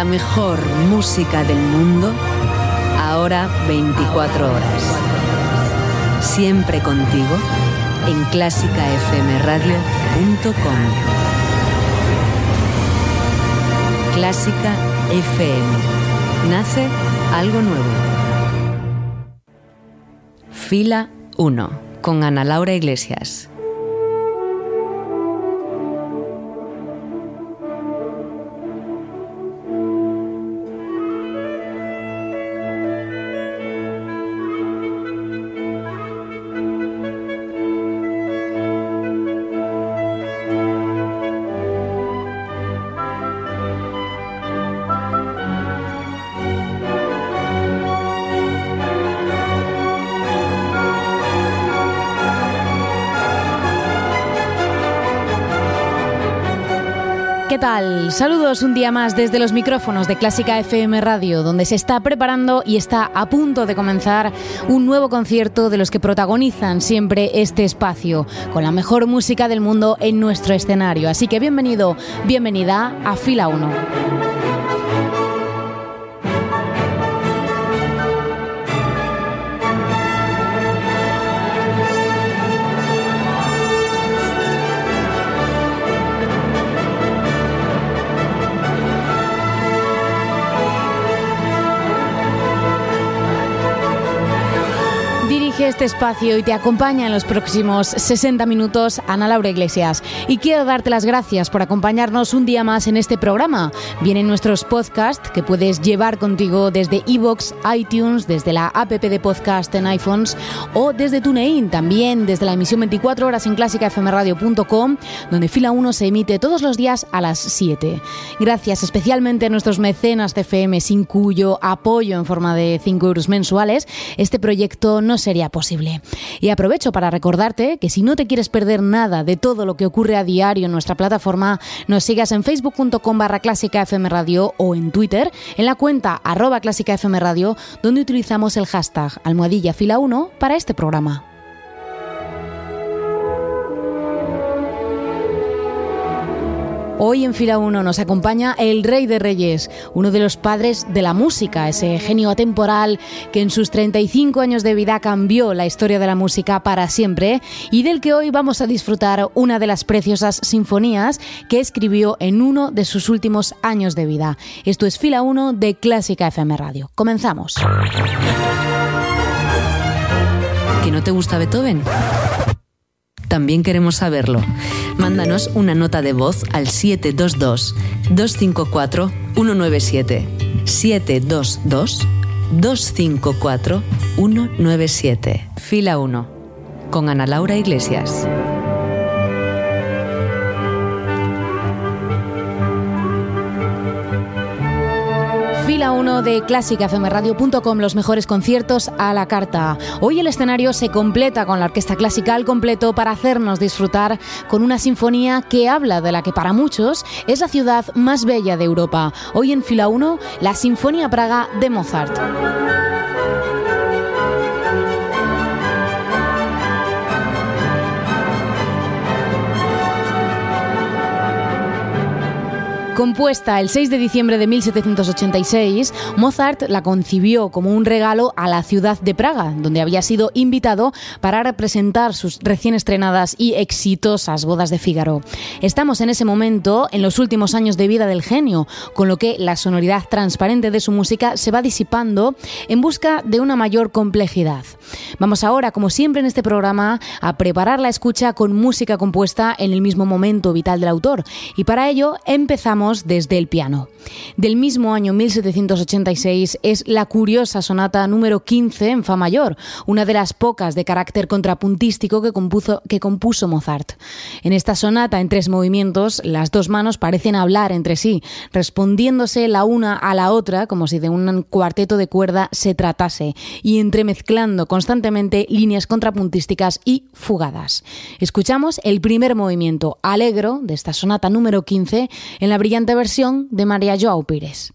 La mejor música del mundo, ahora 24 horas. Siempre contigo en clásicafmradio.com. Clásica FM. Nace algo nuevo. Fila 1 con Ana Laura Iglesias. Saludos un día más desde los micrófonos de Clásica FM Radio, donde se está preparando y está a punto de comenzar un nuevo concierto de los que protagonizan siempre este espacio, con la mejor música del mundo en nuestro escenario. Así que bienvenido, bienvenida a Fila 1. Este espacio y te acompaña en los próximos 60 minutos Ana Laura Iglesias. Y quiero darte las gracias por acompañarnos un día más en este programa. Vienen nuestros podcasts que puedes llevar contigo desde iVoox, iTunes, desde la app de podcast en iPhones o desde TuneIn, también desde la emisión 24 horas en clásicafmradio.com, donde Fila 1 se emite todos los días a las 7. Gracias especialmente a nuestros mecenas de FM, sin cuyo apoyo en forma de 5 euros mensuales, este proyecto no sería posible. Y aprovecho para recordarte que si no te quieres perder nada de todo lo que ocurre a diario en nuestra plataforma, nos sigas en facebook.com barra o en Twitter en la cuenta arroba donde utilizamos el hashtag almohadilla fila 1 para este programa. Hoy en fila 1 nos acompaña el Rey de Reyes, uno de los padres de la música, ese genio atemporal que en sus 35 años de vida cambió la historia de la música para siempre y del que hoy vamos a disfrutar una de las preciosas sinfonías que escribió en uno de sus últimos años de vida. Esto es fila 1 de Clásica FM Radio. Comenzamos. ¿Que no te gusta Beethoven? También queremos saberlo. Mándanos una nota de voz al 722-254-197. 722-254-197. Fila 1. Con Ana Laura Iglesias. Fila 1 de clásicafmradio.com, los mejores conciertos a la carta. Hoy el escenario se completa con la orquesta clásica al completo para hacernos disfrutar con una sinfonía que habla de la que para muchos es la ciudad más bella de Europa. Hoy en Fila 1, la Sinfonía Praga de Mozart. Compuesta el 6 de diciembre de 1786, Mozart la concibió como un regalo a la ciudad de Praga, donde había sido invitado para representar sus recién estrenadas y exitosas bodas de Fígaro. Estamos en ese momento, en los últimos años de vida del genio, con lo que la sonoridad transparente de su música se va disipando en busca de una mayor complejidad. Vamos ahora, como siempre en este programa, a preparar la escucha con música compuesta en el mismo momento vital del autor, y para ello empezamos desde el piano. Del mismo año 1786 es la curiosa sonata número 15 en Fa mayor, una de las pocas de carácter contrapuntístico que compuso, que compuso Mozart. En esta sonata en tres movimientos, las dos manos parecen hablar entre sí, respondiéndose la una a la otra como si de un cuarteto de cuerda se tratase y entremezclando constantemente líneas contrapuntísticas y fugadas. Escuchamos el primer movimiento alegro de esta sonata número 15 en la brillante versión de María Joao Pires.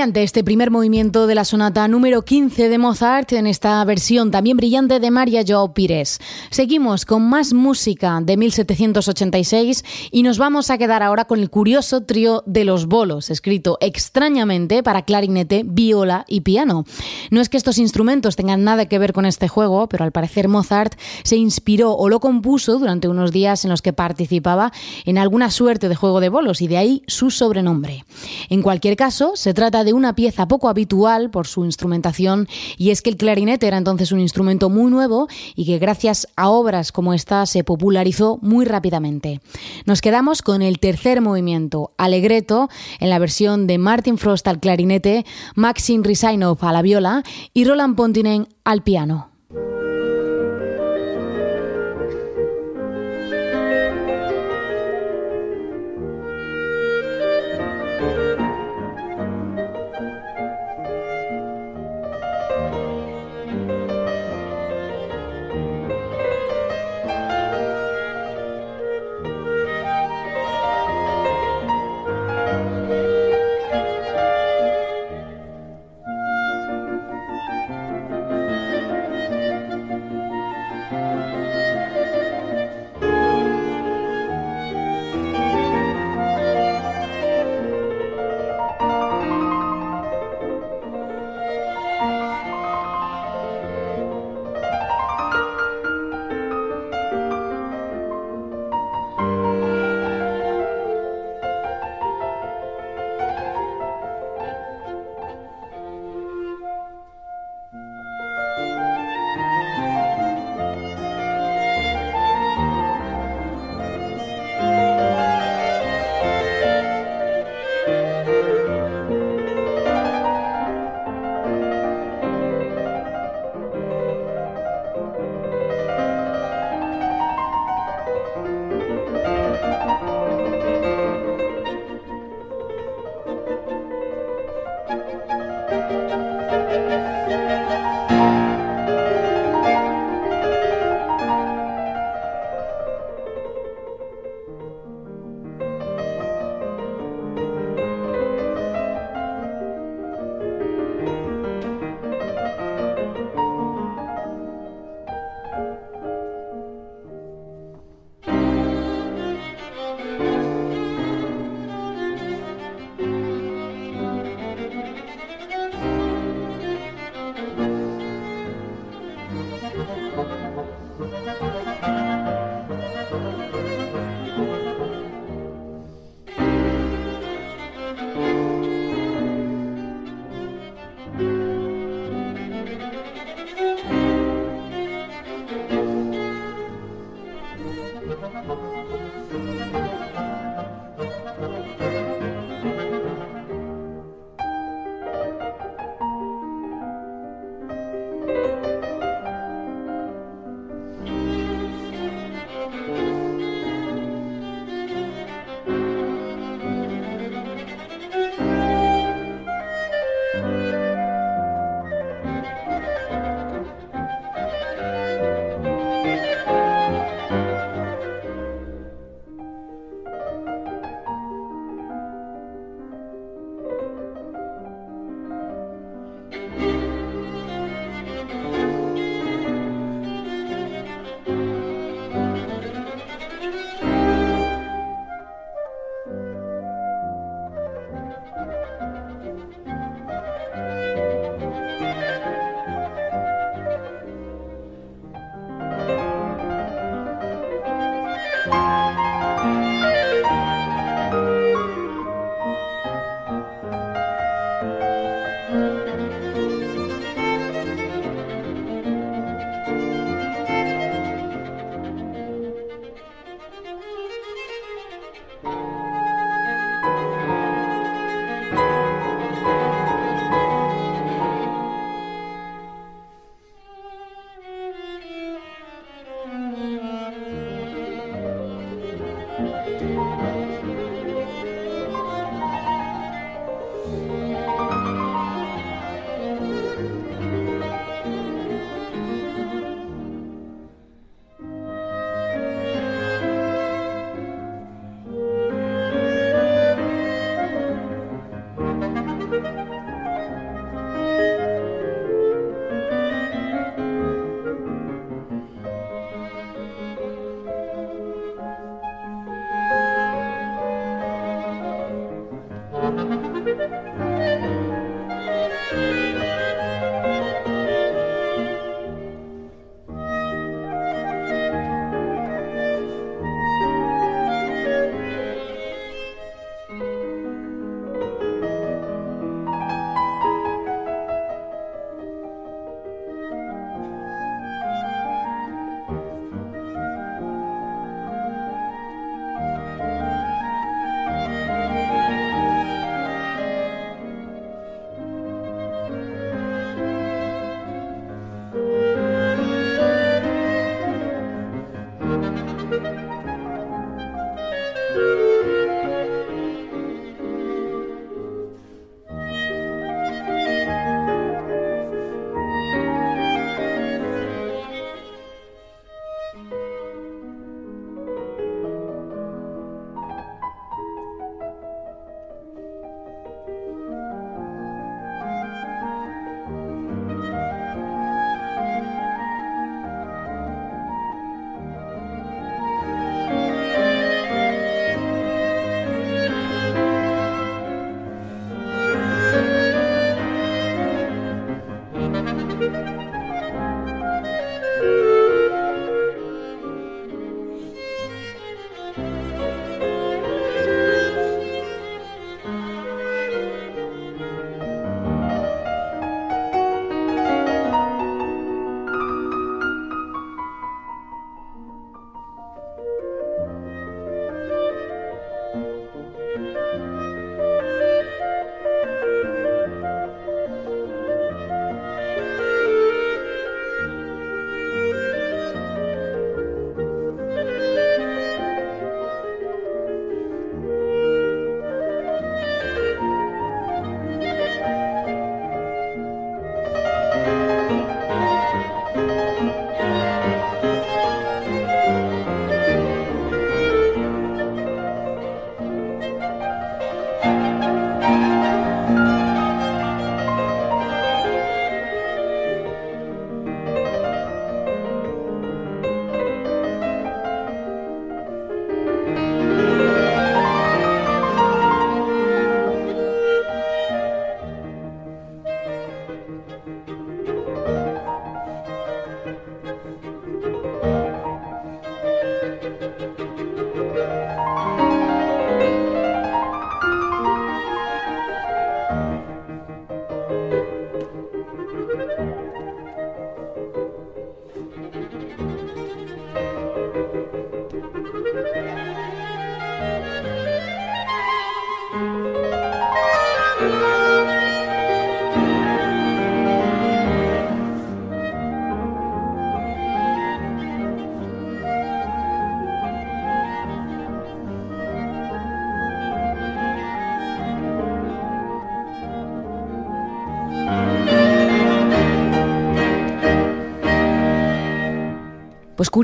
Brillante este primer movimiento de la sonata número 15 de Mozart en esta versión también brillante de María Joao Pires. Seguimos con más música de 1786 y nos vamos a quedar ahora con el curioso trío de los bolos, escrito extrañamente para clarinete, viola y piano. No es que estos instrumentos tengan nada que ver con este juego, pero al parecer Mozart se inspiró o lo compuso durante unos días en los que participaba en alguna suerte de juego de bolos y de ahí su sobrenombre. En cualquier caso, se trata de una pieza poco habitual por su instrumentación y es que el clarinete era entonces un instrumento muy nuevo y que gracias a obras como esta se popularizó muy rápidamente. Nos quedamos con el tercer movimiento, Alegreto, en la versión de Martin Frost al clarinete, Maxim Risainov a la viola y Roland Pontinen al piano.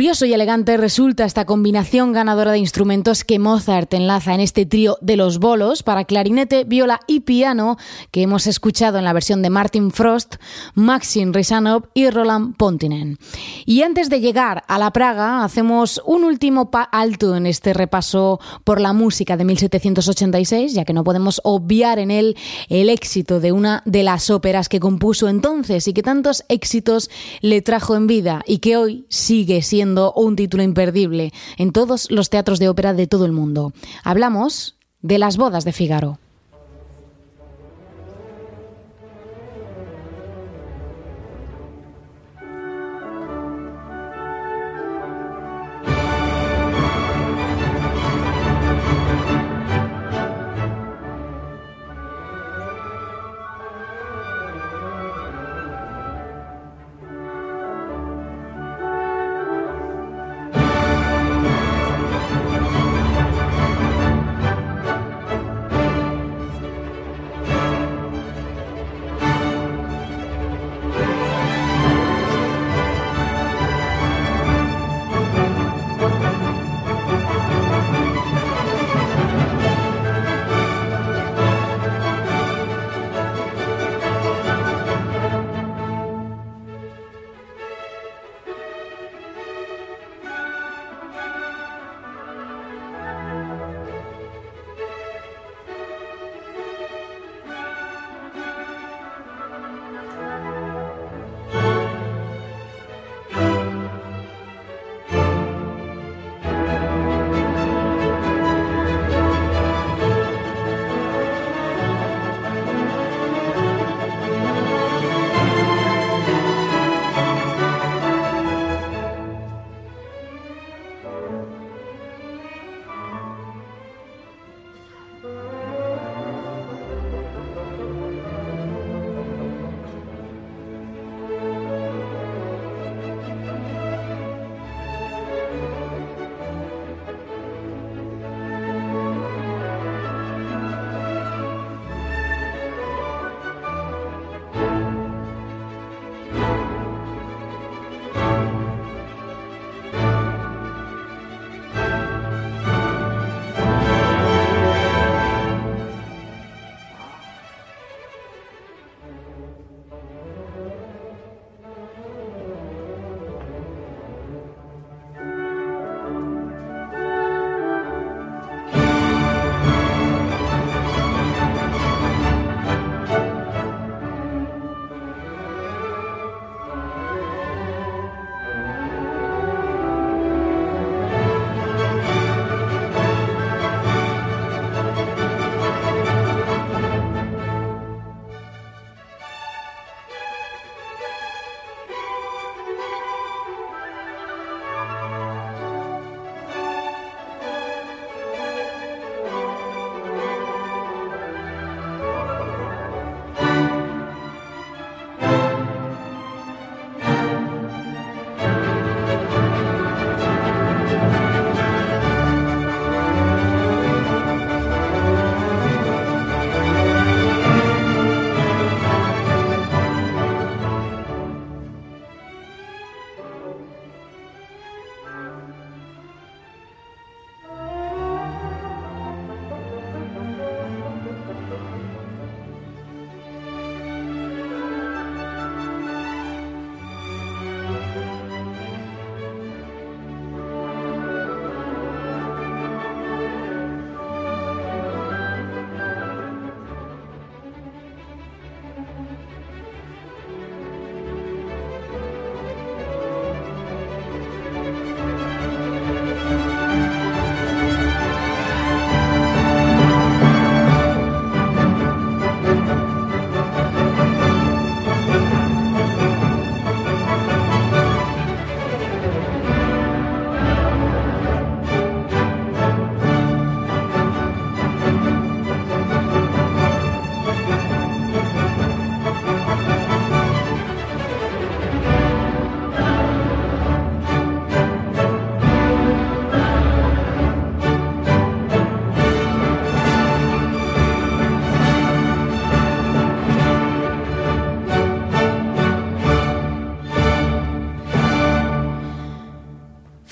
Curioso y elegante resulta esta combinación ganadora de instrumentos que Mozart enlaza en este trío de los bolos para clarinete, viola y piano que hemos escuchado en la versión de Martin Frost, Maxim Rizanov y Roland Pontinen. Y antes de llegar a la Praga, hacemos un último alto en este repaso por la música de 1786, ya que no podemos obviar en él el éxito de una de las óperas que compuso entonces y que tantos éxitos le trajo en vida y que hoy sigue siendo un título imperdible en todos los teatros de ópera de todo el mundo. Hablamos de las bodas de Figaro.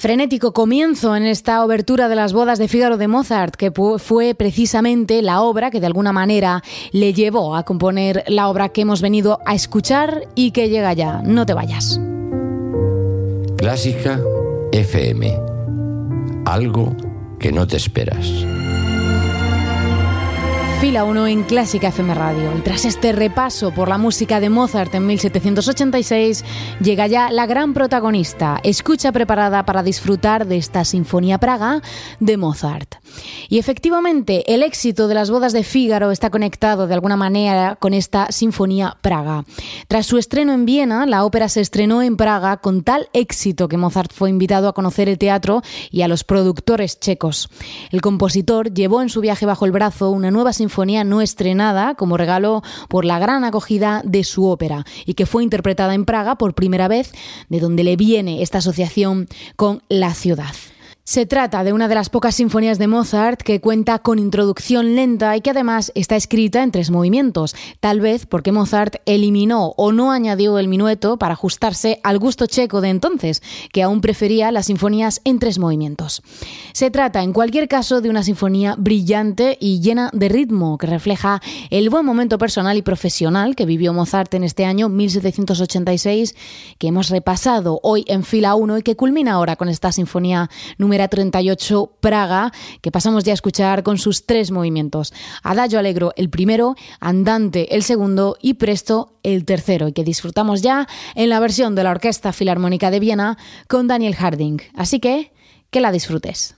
Frenético comienzo en esta obertura de las bodas de Fígaro de Mozart, que fue precisamente la obra que de alguna manera le llevó a componer la obra que hemos venido a escuchar y que llega ya. No te vayas. Clásica FM. Algo que no te esperas. Fila 1 en Clásica FM Radio. Y tras este repaso por la música de Mozart en 1786, llega ya la gran protagonista. Escucha preparada para disfrutar de esta Sinfonía Praga de Mozart. Y efectivamente, el éxito de las bodas de Fígaro está conectado de alguna manera con esta Sinfonía Praga. Tras su estreno en Viena, la ópera se estrenó en Praga con tal éxito que Mozart fue invitado a conocer el teatro y a los productores checos. El compositor llevó en su viaje bajo el brazo una nueva sinfonía no estrenada como regalo por la gran acogida de su ópera y que fue interpretada en Praga por primera vez, de donde le viene esta asociación con la ciudad. Se trata de una de las pocas sinfonías de Mozart que cuenta con introducción lenta y que además está escrita en tres movimientos, tal vez porque Mozart eliminó o no añadió el minueto para ajustarse al gusto checo de entonces, que aún prefería las sinfonías en tres movimientos. Se trata en cualquier caso de una sinfonía brillante y llena de ritmo que refleja el buen momento personal y profesional que vivió Mozart en este año 1786 que hemos repasado hoy en fila 1 y que culmina ahora con esta sinfonía número 38 Praga, que pasamos ya a escuchar con sus tres movimientos. Adagio Alegro el primero, Andante el segundo y Presto el tercero, y que disfrutamos ya en la versión de la Orquesta Filarmónica de Viena con Daniel Harding. Así que, que la disfrutes.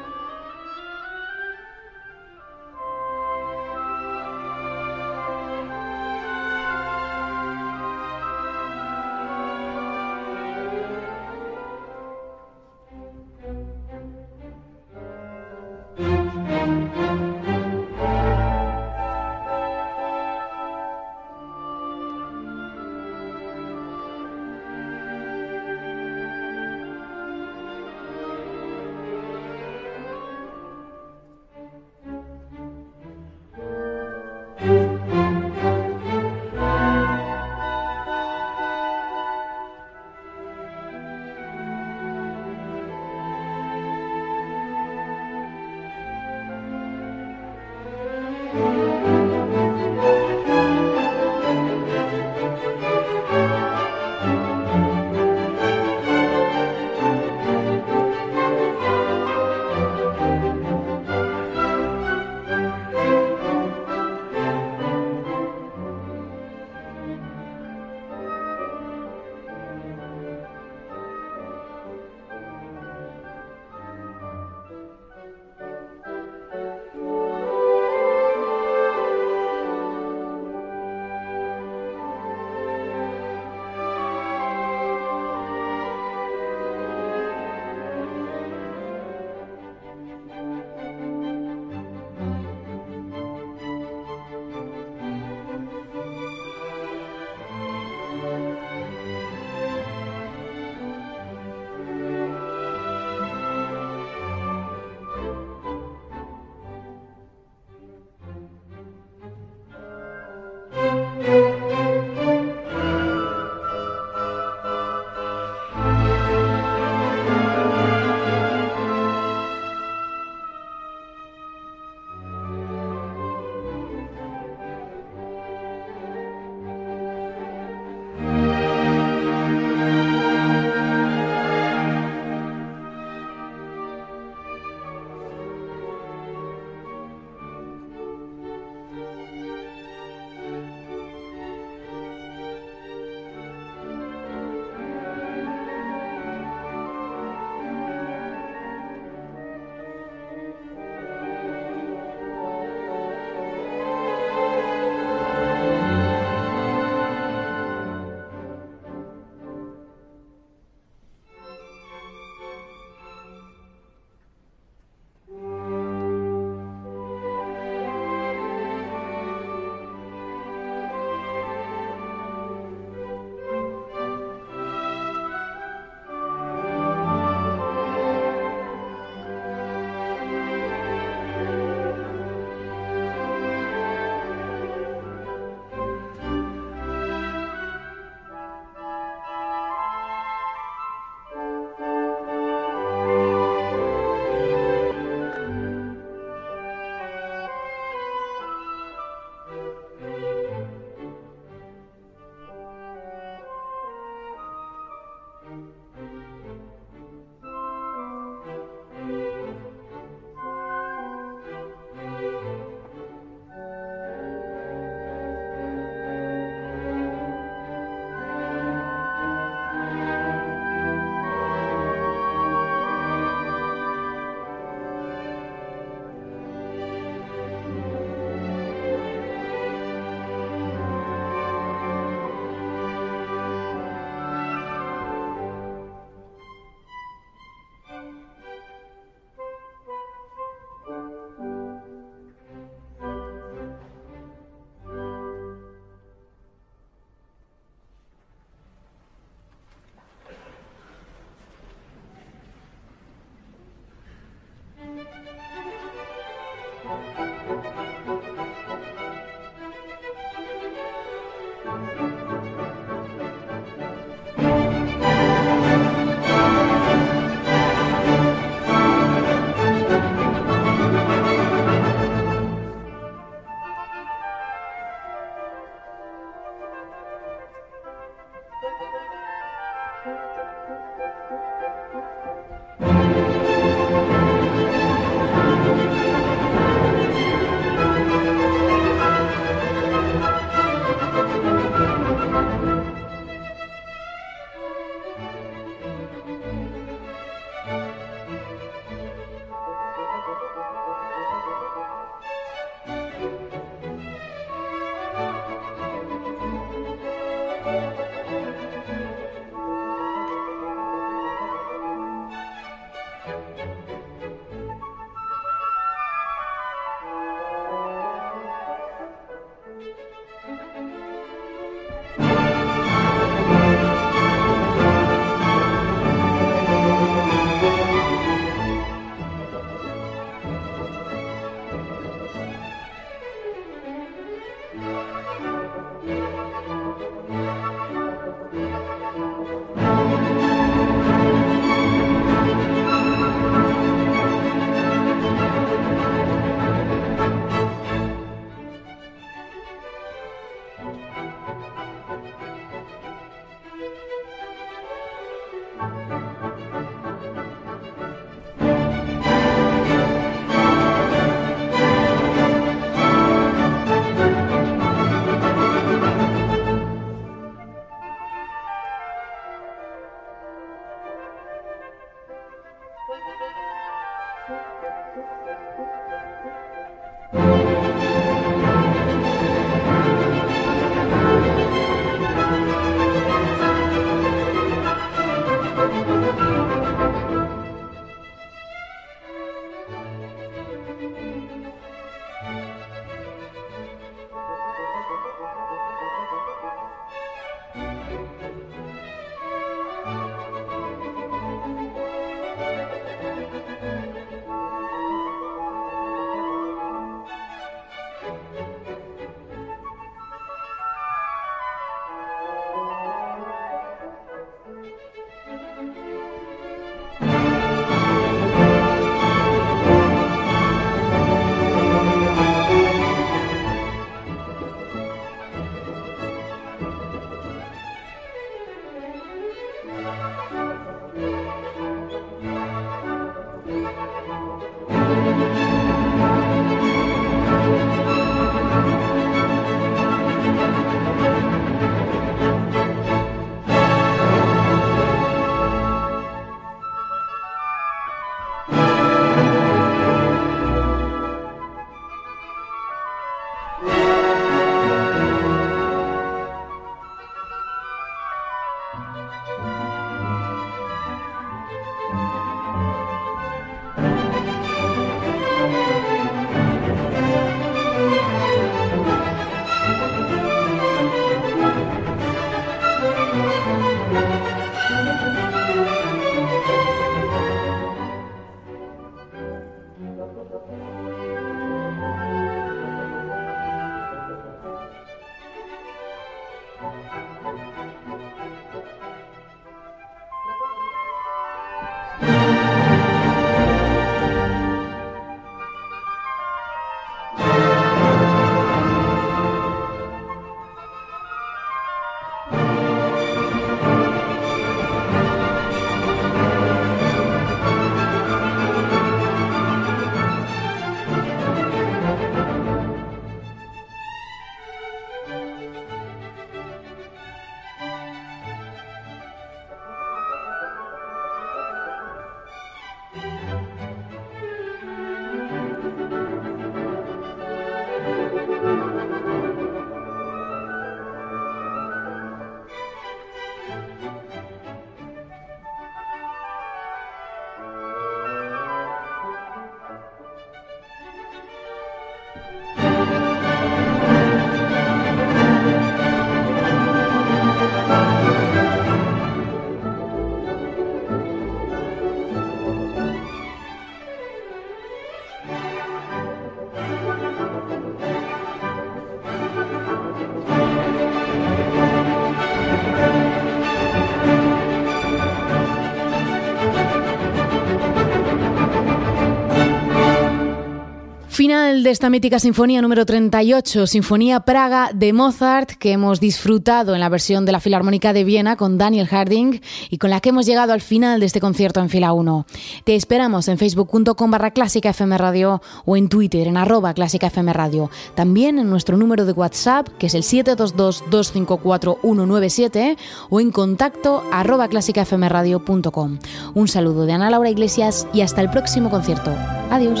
De esta mítica sinfonía número 38, Sinfonía Praga de Mozart, que hemos disfrutado en la versión de la Filarmónica de Viena con Daniel Harding y con la que hemos llegado al final de este concierto en fila 1. Te esperamos en facebook.com barra clásica FM Radio o en Twitter en arroba clásica FM Radio. También en nuestro número de WhatsApp, que es el 722-254-197 o en contacto arroba clásicafmradio.com. Un saludo de Ana Laura Iglesias y hasta el próximo concierto. Adiós.